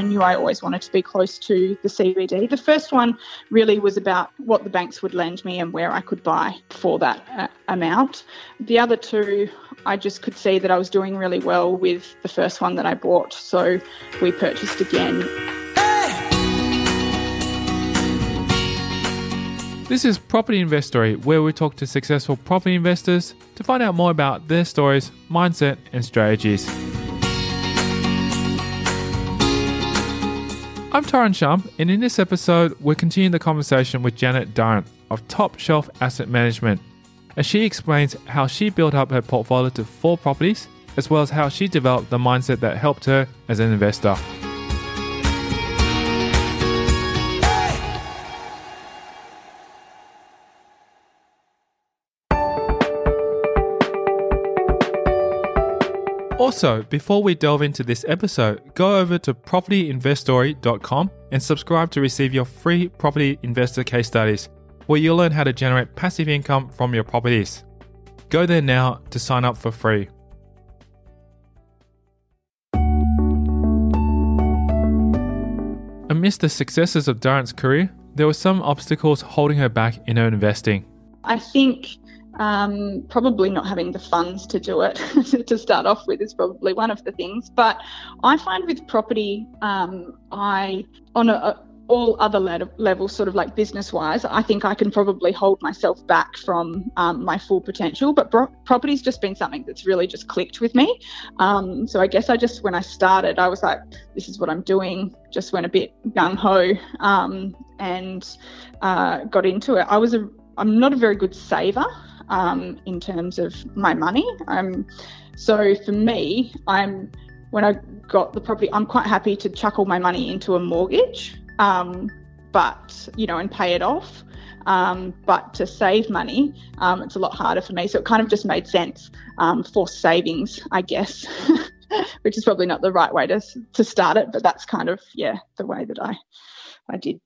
I knew I always wanted to be close to the CBD. The first one really was about what the banks would lend me and where I could buy for that uh, amount. The other two, I just could see that I was doing really well with the first one that I bought, so we purchased again. This is Property Investory, where we talk to successful property investors to find out more about their stories, mindset, and strategies. I'm Tyron Shum, and in this episode, we're continuing the conversation with Janet Durrant of Top Shelf Asset Management, as she explains how she built up her portfolio to four properties, as well as how she developed the mindset that helped her as an investor. Also, before we delve into this episode, go over to propertyinvestory.com and subscribe to receive your free property investor case studies, where you'll learn how to generate passive income from your properties. Go there now to sign up for free. Amidst the successes of Durrant's career, there were some obstacles holding her back in her investing. I think um, probably not having the funds to do it to start off with is probably one of the things. But I find with property, um, I on a, a all other le- levels, sort of like business wise, I think I can probably hold myself back from um, my full potential. But bro- property's just been something that's really just clicked with me. Um, so I guess I just, when I started, I was like, this is what I'm doing. Just went a bit gung ho um, and uh, got into it. I was a, I'm not a very good saver um, in terms of my money. Um, so for me, I'm when I got the property, I'm quite happy to chuck all my money into a mortgage, um, but you know, and pay it off. Um, but to save money, um, it's a lot harder for me. So it kind of just made sense um, for savings, I guess, which is probably not the right way to to start it, but that's kind of yeah the way that I I did.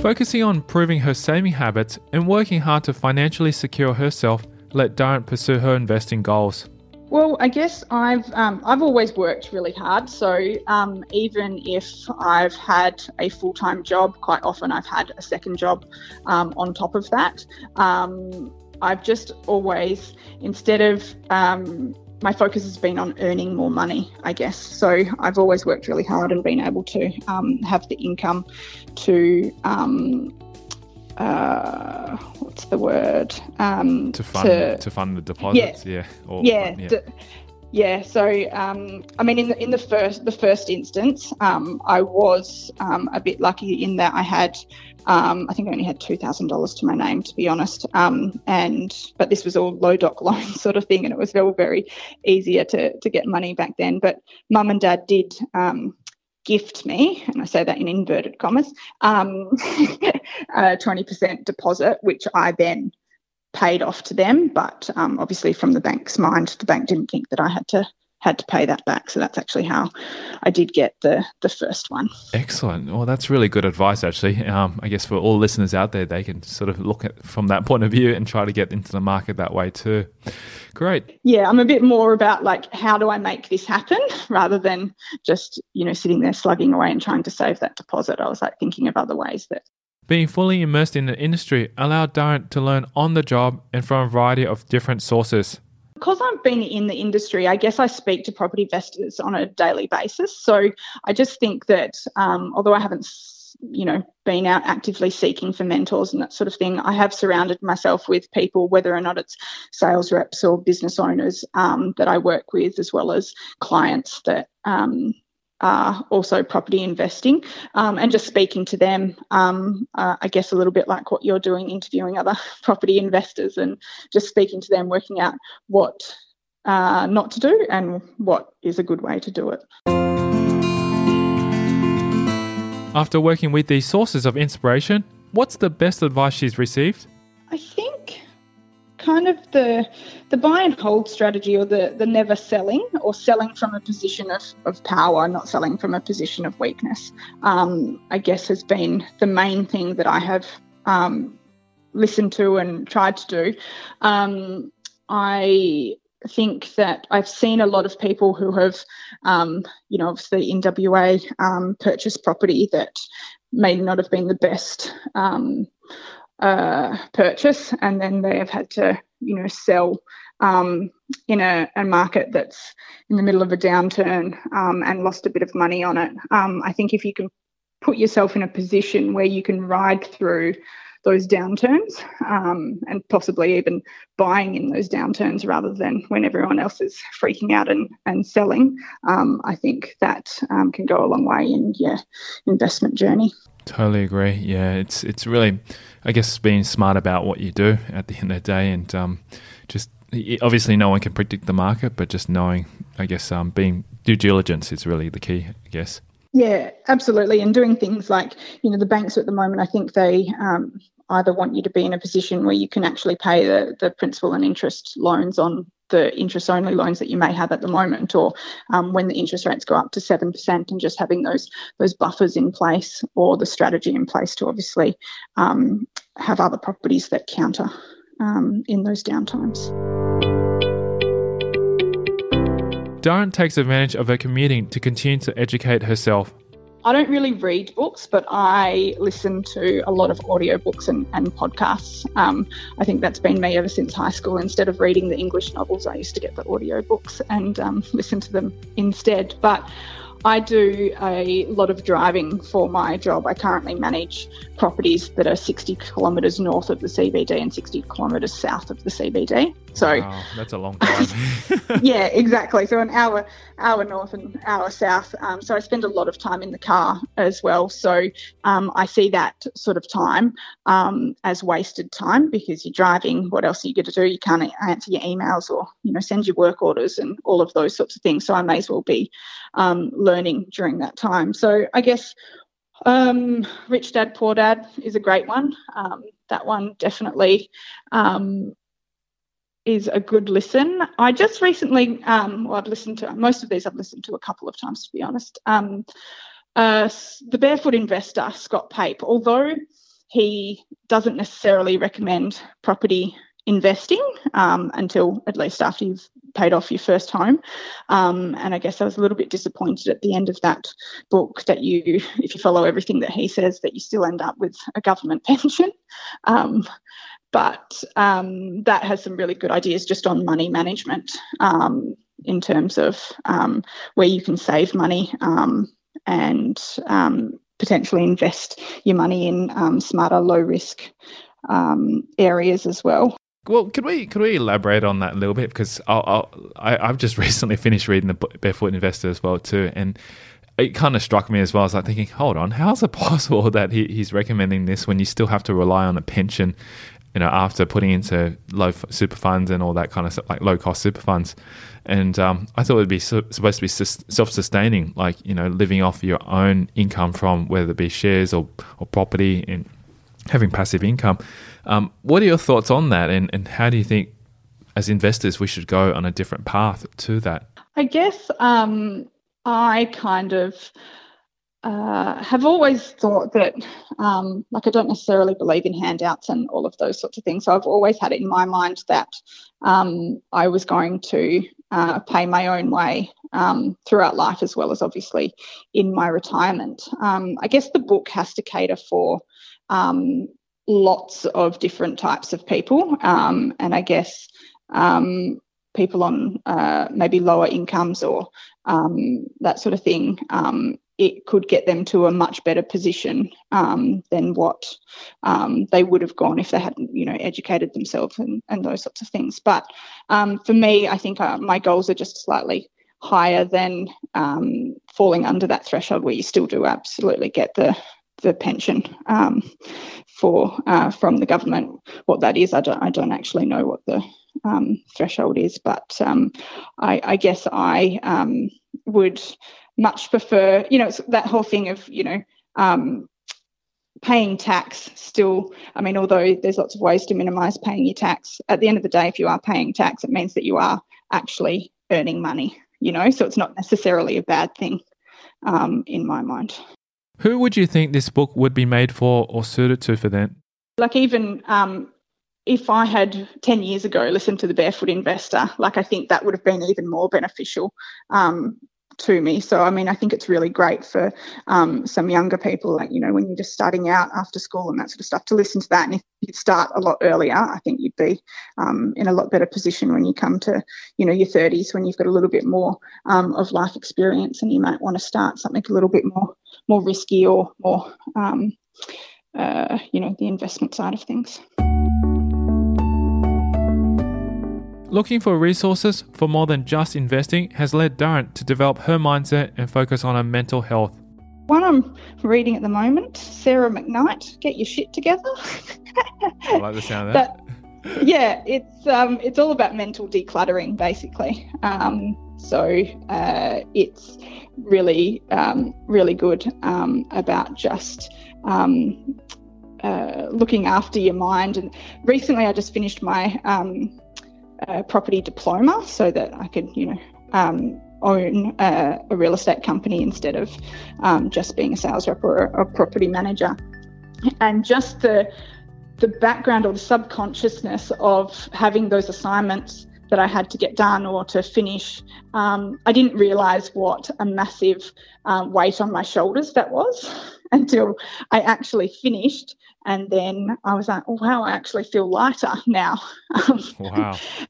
Focusing on improving her saving habits and working hard to financially secure herself let Durrant pursue her investing goals. Well, I guess I've um, I've always worked really hard. So um, even if I've had a full time job, quite often I've had a second job um, on top of that. Um, I've just always, instead of um, my focus has been on earning more money, I guess. So I've always worked really hard and been able to um, have the income to. Um, uh, what's the word? Um, to fund to, to, fund the deposits, yeah, yeah, or, yeah, yeah. D- yeah, so um, I mean, in the in the first the first instance, um, I was um, a bit lucky in that I had, um, I think I only had two thousand dollars to my name, to be honest. Um, and but this was all low doc loan sort of thing, and it was all very easier to to get money back then. But mum and dad did um, gift me, and I say that in inverted commas, um, a 20% deposit, which I then paid off to them, but um, obviously from the bank's mind, the bank didn't think that I had to had to pay that back. So that's actually how I did get the the first one. Excellent. Well, that's really good advice. Actually, um, I guess for all listeners out there, they can sort of look at from that point of view and try to get into the market that way too. Great. Yeah, I'm a bit more about like how do I make this happen rather than just you know sitting there slugging away and trying to save that deposit. I was like thinking of other ways that being fully immersed in the industry allowed Durrant to learn on the job and from a variety of different sources. Because I've been in the industry, I guess I speak to property investors on a daily basis. So I just think that um, although I haven't you know, been out actively seeking for mentors and that sort of thing. I have surrounded myself with people, whether or not it's sales reps or business owners um, that I work with, as well as clients that um, uh, also property investing um, and just speaking to them, um, uh, I guess a little bit like what you're doing, interviewing other property investors and just speaking to them, working out what uh, not to do and what is a good way to do it. After working with these sources of inspiration, what's the best advice she's received? I think kind of the the buy and hold strategy or the the never selling or selling from a position of, of power not selling from a position of weakness um, i guess has been the main thing that i have um, listened to and tried to do. Um, i think that I've seen a lot of people who have, um, you know, obviously in WA um, purchased property that may not have been the best um, uh, purchase, and then they have had to, you know, sell um, in a, a, market that's in the middle of a downturn um, and lost a bit of money on it. Um, I think if you can put yourself in a position where you can ride through those downturns um, and possibly even buying in those downturns rather than when everyone else is freaking out and, and selling, um, I think that um, can go a long way in your investment journey. Totally agree. Yeah, it's it's really, I guess, being smart about what you do at the end of the day, and um, just obviously no one can predict the market, but just knowing, I guess, um, being due diligence is really the key. I guess. Yeah, absolutely. And doing things like, you know, the banks at the moment, I think they um, either want you to be in a position where you can actually pay the, the principal and interest loans on the interest only loans that you may have at the moment, or um, when the interest rates go up to 7%, and just having those, those buffers in place or the strategy in place to obviously um, have other properties that counter um, in those downtimes. Durrant takes advantage of her commuting to continue to educate herself. I don't really read books, but I listen to a lot of audiobooks and, and podcasts. Um, I think that's been me ever since high school. Instead of reading the English novels, I used to get the audiobooks and um, listen to them instead. But I do a lot of driving for my job. I currently manage properties that are 60 kilometres north of the CBD and 60 kilometres south of the CBD. So wow, that's a long drive. yeah, exactly. So an hour, hour north and hour south. Um, so I spend a lot of time in the car as well. So um, I see that sort of time um, as wasted time because you're driving. What else are you going to do? You can't answer your emails or you know send your work orders and all of those sorts of things. So I may as well be um, learning during that time. So I guess um, Rich Dad Poor Dad is a great one. Um, that one definitely um, is a good listen. I just recently, um, well, I've listened to most of these. I've listened to a couple of times, to be honest. Um, uh, the Barefoot Investor, Scott Pape, although he doesn't necessarily recommend property investing um, until at least after you've paid off your first home. Um, and I guess I was a little bit disappointed at the end of that book that you, if you follow everything that he says, that you still end up with a government pension. Um, but um, that has some really good ideas just on money management um, in terms of um, where you can save money um, and potentially invest your money in smarter, low risk areas as well. Well, could we could we elaborate on that a little bit because I'll, I'll, I i have just recently finished reading the Barefoot Investor as well too, and it kind of struck me as well. As I was like thinking, hold on, how is it possible that he, he's recommending this when you still have to rely on a pension, you know, after putting into low super funds and all that kind of stuff, like low cost super funds. And um, I thought it would be supposed to be self sustaining, like you know, living off your own income from whether it be shares or or property and having passive income. Um, what are your thoughts on that, and, and how do you think, as investors, we should go on a different path to that? I guess um, I kind of uh, have always thought that, um, like, I don't necessarily believe in handouts and all of those sorts of things. So I've always had it in my mind that um, I was going to uh, pay my own way um, throughout life, as well as obviously in my retirement. Um, I guess the book has to cater for um, lots of different types of people, um, and I guess um, people on uh, maybe lower incomes or um, that sort of thing. Um, it could get them to a much better position um, than what um, they would have gone if they hadn't, you know, educated themselves and, and those sorts of things. But for me, I think uh, my goals are just slightly higher than falling under that threshold where you still do absolutely get the the pension um, for uh, from the government. What that is, I don't I don't actually know what the um, threshold is, but um, I, I, guess I um, would much prefer, you know, that whole thing of you know. Um, paying tax still i mean although there's lots of ways to minimize paying your tax at the end of the day if you are paying tax it means that you are actually earning money you know so it's not necessarily a bad thing um, in my mind who would you think this book would be made for or suited to for then? Like even um, if I had 10 years ago listened to the Barefoot Investor, like I think that would have been even more beneficial um, to me. So, I mean, I think it's really great for um, some younger people, like, you know, when you're just starting out after school and that sort of stuff, to listen to that. And if you start a lot earlier, I think you'd be um, in a lot better position when you come to, you know, your 30s, when you've got a little bit more um, of life experience and you might want to start something a little bit more, more risky or more, um, uh, you know, the investment side of things. Looking for resources for more than just investing has led Durrant to develop her mindset and focus on her mental health. One I'm reading at the moment, Sarah McKnight, Get Your Shit Together. I like the sound of that. But, yeah, it's um, it's all about mental decluttering, basically. Um, so uh, it's really, um, really good um, about just um, uh, looking after your mind. And recently, I just finished my um, a property diploma so that I could, you know, um, own a, a, real estate company instead of um, just being a sales rep or a, a, property manager. And just the the background or the subconsciousness of having those assignments that I had to get done or to finish, um, I didn't realise what a massive um, weight on my shoulders that was until I actually finished and then I was like, oh, wow, I actually feel lighter now. wow.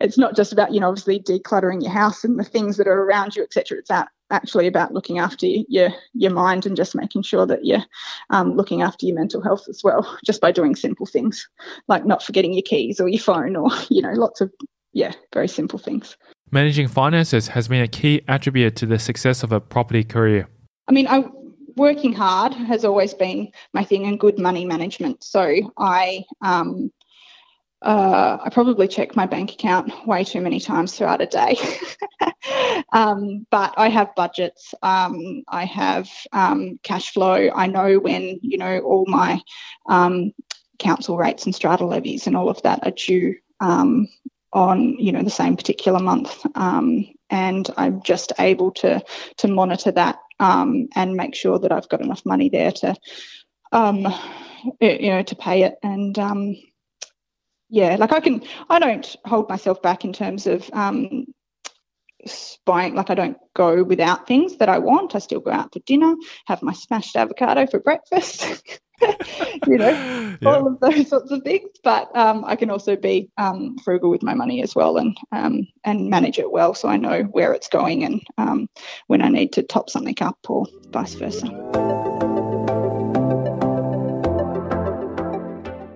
it's not just about, you know, obviously decluttering your house and the things that are around you, etc. It's actually about looking after your your mind and just making sure that you're um, looking after your mental health as well, just by doing simple things like not forgetting your keys or your phone or, you know, lots of, yeah, very simple things. Managing finances has been a key attribute to the success of a property career. I mean, I working hard has always been my thing and good money management. So I um, uh, I probably check my bank account way too many times throughout a day. um, but I have budgets. Um, I have um, cash flow. I know when you know all my um, council rates and strata levies and all of that are due um, on you know the same particular month um, and I'm just able to to monitor that and make sure that I've got enough money there to, you know, to pay it. And yeah, like I can, I don't hold myself back in terms of um, buying. Like I don't go without things that I want. I still go out for dinner, have my smashed avocado for breakfast. you know, yeah. all of those sorts of things. But um, I can also be um, frugal with my money as well and um, and manage it well, so I know where it's going and um, when I need to top something up or vice versa.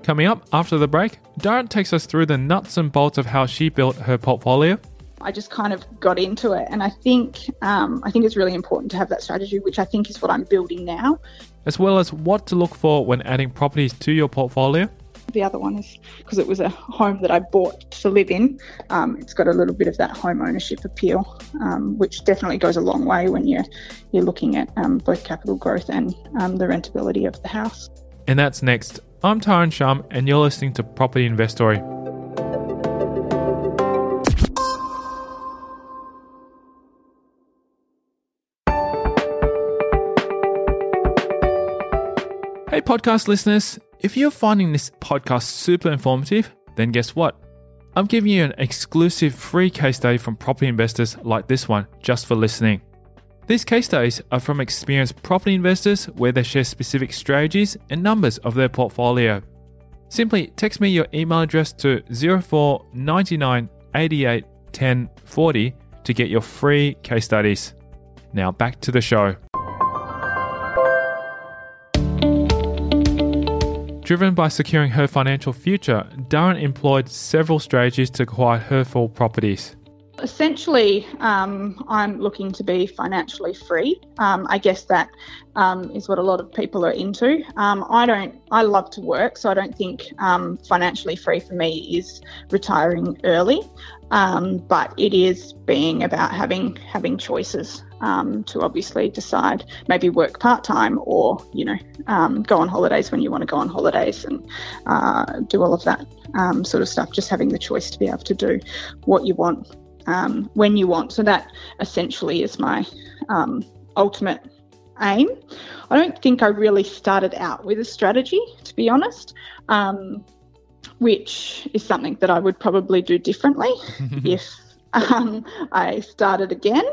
Coming up after the break, Durrant takes us through the nuts and bolts of how she built her portfolio I just kind of got into it, and I think um, I think it's really important to have that strategy, which I think is what I'm building now. As well as what to look for when adding properties to your portfolio. The other one is because it was a home that I bought to live in. Um, it's got a little bit of that home ownership appeal, um, which definitely goes a long way when you're you're looking at um, both capital growth and um, the rentability of the house. And that's next. I'm Tyron Shum, and you're listening to Property Investory. Hey, podcast listeners, if you're finding this podcast super informative, then guess what? I'm giving you an exclusive free case study from property investors like this one just for listening. These case studies are from experienced property investors where they share specific strategies and numbers of their portfolio. Simply text me your email address to 04 99 88 10 40 to get your free case studies. Now back to the show. Driven by securing her financial future, Durrant employed several strategies to acquire her full properties. Essentially, um, I'm looking to be financially free. Um, I guess that um, is what a lot of people are into. Um, I don't. I love to work, so I don't think um, financially free for me is retiring early. Um, but it is being about having having choices to obviously decide maybe work part time or you know go on holidays when you want to go on holidays and uh, do all of that sort of stuff. Just having the choice to be able to do what you want um, when you want. So that essentially is my um, ultimate aim. I don't think I really started out with a strategy, to be honest. Um, which is something that I would probably do differently if um, I started again.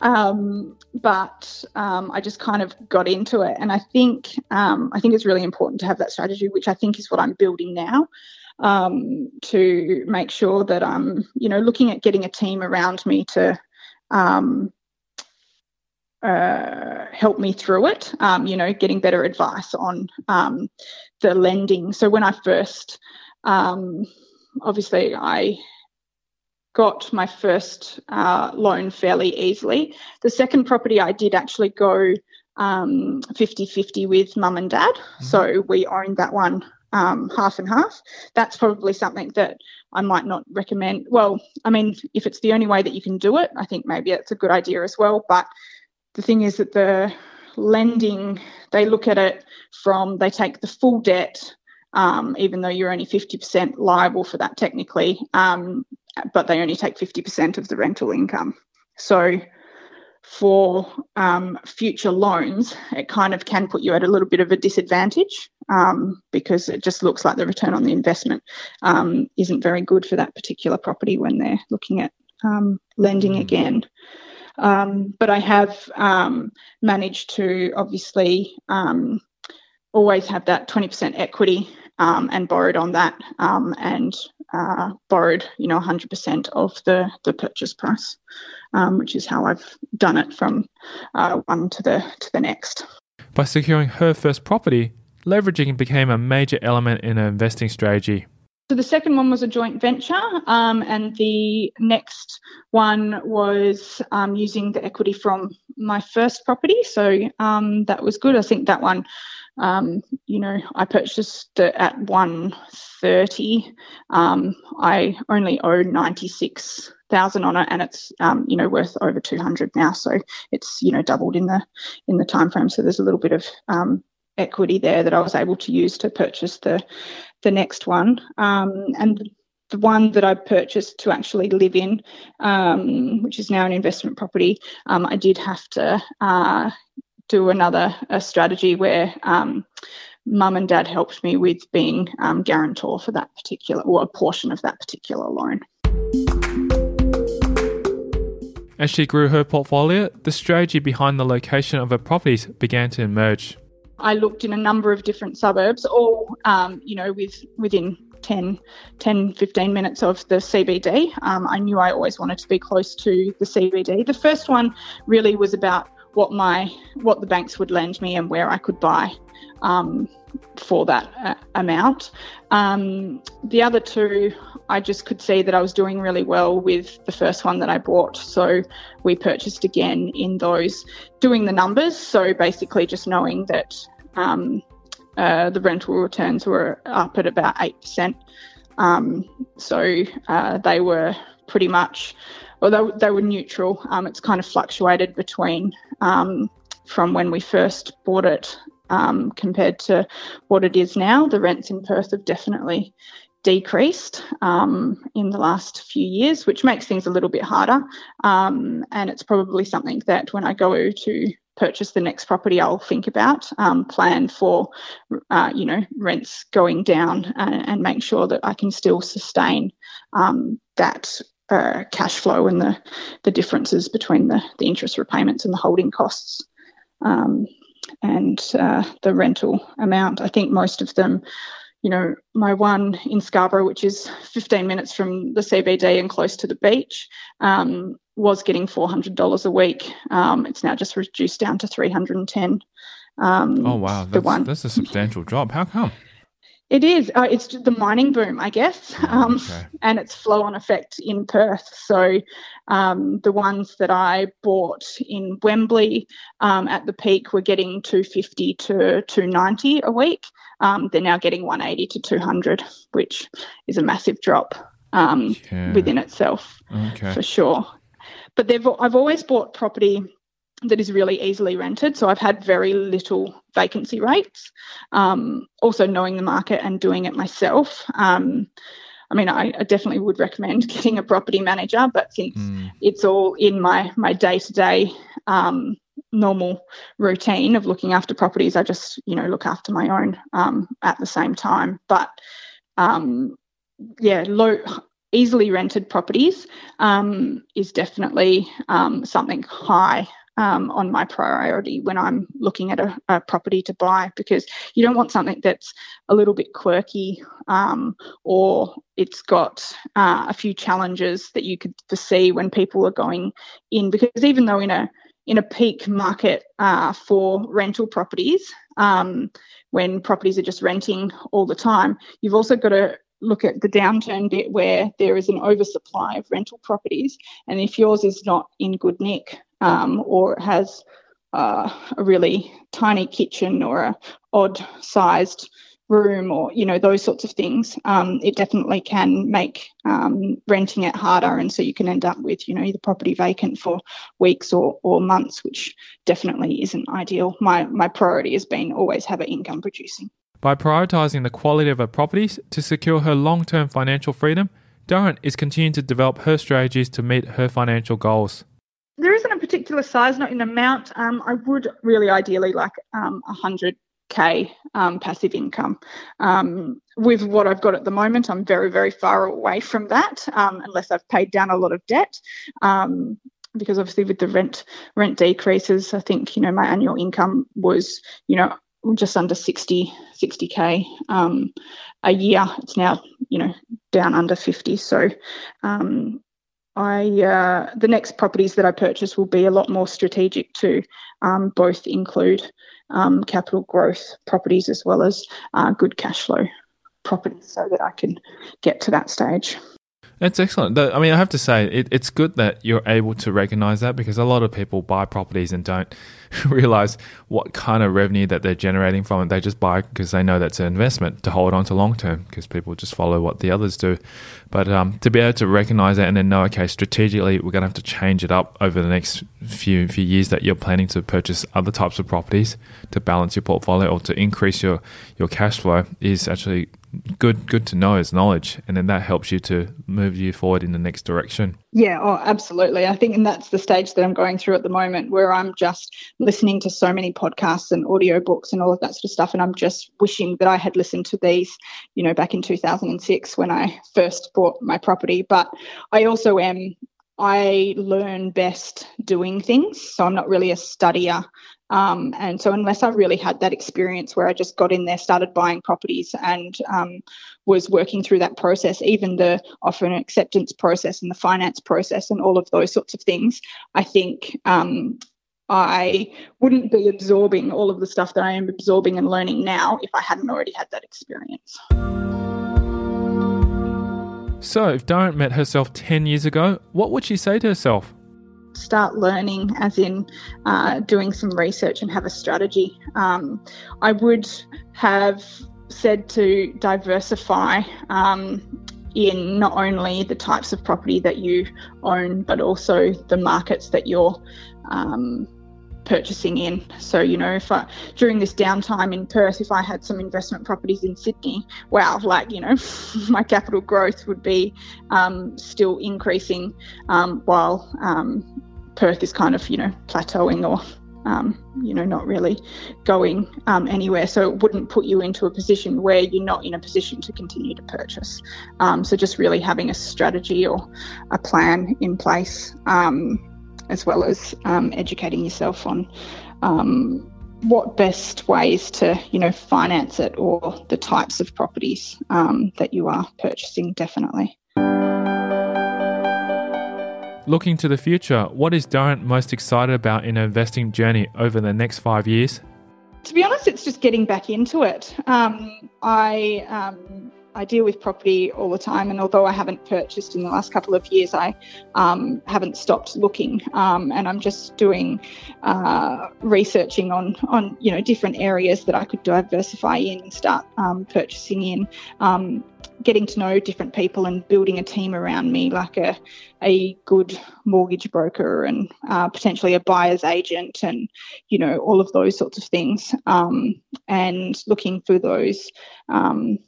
Um, but um, I just kind of got into it, and I think um, I think it's really important to have that strategy, which I think is what I'm building now, um, to make sure that I'm, you know, looking at getting a team around me to um, uh, help me through it. Um, you know, getting better advice on um, the lending. So when I first, um, obviously, I got my first uh, loan fairly easily. The second property I did actually go um, 50-50 with mum and dad. Mm-hmm. So we owned that one um, half and half. That's probably something that I might not recommend. Well, I mean, if it's the only way that you can do it, I think maybe it's a good idea as well. But the thing is that the lending, they look at it from, they take the full debt um, even though you're only 50% liable for that technically. Um, but they only take 50% of the rental income. So for um, future loans, it kind of can put you at a little bit of a disadvantage um, because it just looks like the return on the investment um, isn't very good for that particular property when they're looking at um, lending mm. again. Um, but I have um, managed to obviously always have that 20% equity and borrowed on that and uh, borrowed, you know, 100% of the, the purchase price, um, which is how I've done it from uh, one to the to the next. By securing her first property, leveraging became a major element in her investing strategy. So the second one was a joint venture, um, and the next one was um, using the equity from my first property. So um, that was good. I think that one um, you know, I purchased at 130. Um, I only owe 96,000 on it, and it's um, you know worth over 200 now. So it's you know doubled in the in the time frame. So there's a little bit of equity there that I was able to use to purchase the the next one. Um, and the one that I purchased to actually live in, um, which is now an investment property, um, I did have to uh, do another strategy where um, mum and dad helped me with being um, guarantor for that particular or a portion of that particular loan. As she grew her portfolio, the strategy behind the location of her properties began to emerge. I looked in a number of different suburbs, all um, you know, with within 10, 10, 15 minutes of the CBD. Um, I knew I always wanted to be close to the CBD. The first one really was about what my what the banks would lend me and where I could buy um, for that uh, amount. Um, the other two, I just could see that I was doing really well with the first one that I bought, so we purchased again in those, doing the numbers. So basically, just knowing that um, uh, the rental returns were up at about eight percent. Um, so uh, they were pretty much although they were neutral, um, it's kind of fluctuated between um, from when we first bought it um, compared to what it is now. The rents in Perth have definitely decreased um, in the last few years, which makes things a little bit harder. Um, and it's probably something that when I go to purchase the next property, I'll think about, um, plan for, uh, you know, rents going down and, and, make sure that I can still sustain um, that uh, cash flow and the, the differences between the, the interest repayments and the holding costs um, and uh, the rental amount. I think most of them, you know, my one in Scarborough, which is 15 minutes from the CBD and close to the beach, um, was getting $400 a week. Um, it's now just reduced down to 310. Um, oh wow, that's, one. that's a substantial job. How come? It is. Uh, it's the mining boom, I guess, um, okay. and its flow-on effect in Perth. So, um, the ones that I bought in Wembley um, at the peak were getting 250 to 290 a week. Um, they're now getting 180 to 200, which is a massive drop um, yeah. within itself, okay. for sure. But they've I've always bought property that is really easily rented. So I've had very little vacancy rates. Um, also, knowing the market and doing it myself. Um, I mean, I, I, definitely would recommend getting a property manager, but since mm. it's all in my my day to day normal routine of looking after properties, I just you know look after my own um, at the same time. But um, yeah, low, easily rented properties um, is definitely um, something high um, on my priority when I'm looking at a, a, property to buy because you don't want something that's a little bit quirky um, or it's got uh, a few challenges that you could foresee when people are going in because even though in a in a peak market uh, for rental properties, um, when properties are just renting all the time, you've also got to look at the downturn bit where there is an oversupply of rental properties. And if yours is not in good nick um, or has uh, a really tiny kitchen or a odd sized room or you know those sorts of things um, it definitely can make um, renting it harder. And so you can end up with you know the property vacant for weeks or, or months which definitely isn't ideal. My my priority has been always have it income producing. By prioritizing the quality of her properties to secure her long-term financial freedom Durrant is continuing to develop her strategies to meet her financial goals there isn't a particular size not in amount um, i would really ideally like um, 100 K um, passive income. Um, with what I've got at the moment, I'm very, very far away from that, um, unless I've paid down a lot of debt. Um, because obviously, with the rent rent decreases, I think you know my annual income was you know just under 60 60k um, a year. It's now you know down under 50. So um, I uh, the next properties that I purchase will be a lot more strategic to um, both include um, capital growth properties as well as uh, good cash flow properties so that I can get to that stage. That's excellent. I mean, I have to say, it, it's good that you're able to recognize that because a lot of people buy properties and don't realize what kind of revenue that they're generating from it. They just buy because they know that's an investment to hold on to long term because people just follow what the others do. But um, to be able to recognize that and then know, okay, strategically, we're going to have to change it up over the next few few years that you're planning to purchase other types of properties to balance your portfolio or to increase your your cash flow is actually good good to know as knowledge and then that helps you to move you forward in the next direction yeah oh absolutely i think and that's the stage that i'm going through at the moment where i'm just listening to so many podcasts and audiobooks and all of that sort of stuff and i'm just wishing that i had listened to these you know back in 2006 when i first bought my property but i also am I learn best doing things. So I'm not really a studier. Um, and so, unless I really had that experience where I just got in there, started buying properties, and um, was working through that process, even the offer and acceptance process and the finance process and all of those sorts of things, I think um, I wouldn't be absorbing all of the stuff that I am absorbing and learning now if I hadn't already had that experience. So, if Durrant met herself 10 years ago, what would she say to herself? Start learning, as in uh, doing some research and have a strategy. Um, I would have said to diversify um, in not only the types of property that you own, but also the markets that you're um, purchasing in. So, you know, if I, during this downtime in Perth, if I had some investment properties in Sydney, wow, like, you know, my capital growth would be um, still increasing um, while um, Perth is kind of, you know, plateauing or, um, you know, not really going um, anywhere. So it wouldn't put you into a position where you're not in a position to continue to purchase. Um, so just really having a strategy or a plan in place as well as um, educating yourself on um, what best ways to you know finance it or the types of properties um, that you are purchasing definitely. Looking to the future what is Durrant most excited about in her investing journey over the next five years? To be honest it's just getting back into it. Um, i um, I deal with property all the time, and although I haven't purchased in the last couple of years, I um, haven't stopped looking, um, and I'm just doing uh, researching on on you know different areas that I could diversify in and start um, purchasing in. Um, getting to know different people and building a team around me, like a a good mortgage broker and uh, potentially a buyer's agent, and you know all of those sorts of things, um, and looking for those um,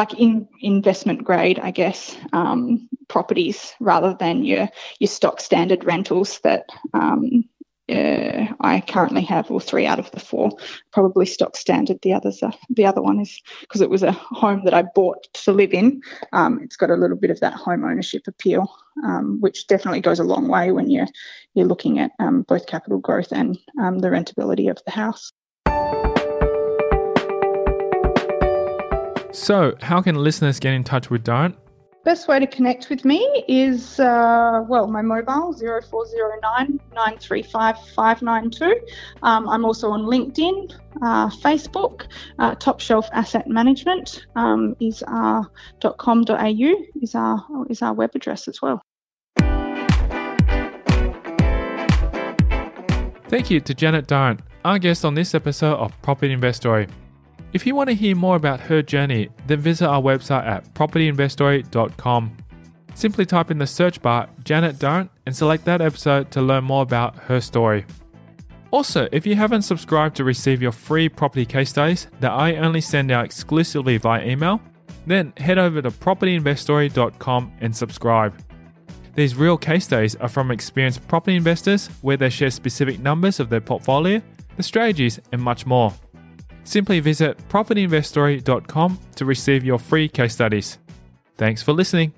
like in investment grade, I guess, um, properties rather than your your stock standard rentals that um, uh, I currently have, or three out of the four, probably stock standard. The others are the other one is because it was a home that I bought to live in. Um, it's got a little bit of that home ownership appeal, um, which definitely goes a long way when you're you're looking at um, both capital growth and um, the rentability of the house. So, how can listeners get in touch with Durrant? Best way to connect with me is, uh, well, my mobile 0409 935 592. Um, I'm also on LinkedIn, uh, Facebook. Uh, Top Shelf Asset Management um, is our .com.au is our is our web address as well. Thank you to Janet Durrant, our guest on this episode of Property Investory. If you want to hear more about her journey, then visit our website at propertyinvestory.com. Simply type in the search bar Janet Durrant and select that episode to learn more about her story. Also, if you haven't subscribed to receive your free property case studies that I only send out exclusively via email, then head over to propertyinvestory.com and subscribe. These real case studies are from experienced property investors where they share specific numbers of their portfolio, the strategies, and much more. Simply visit propertyinvestory.com to receive your free case studies. Thanks for listening.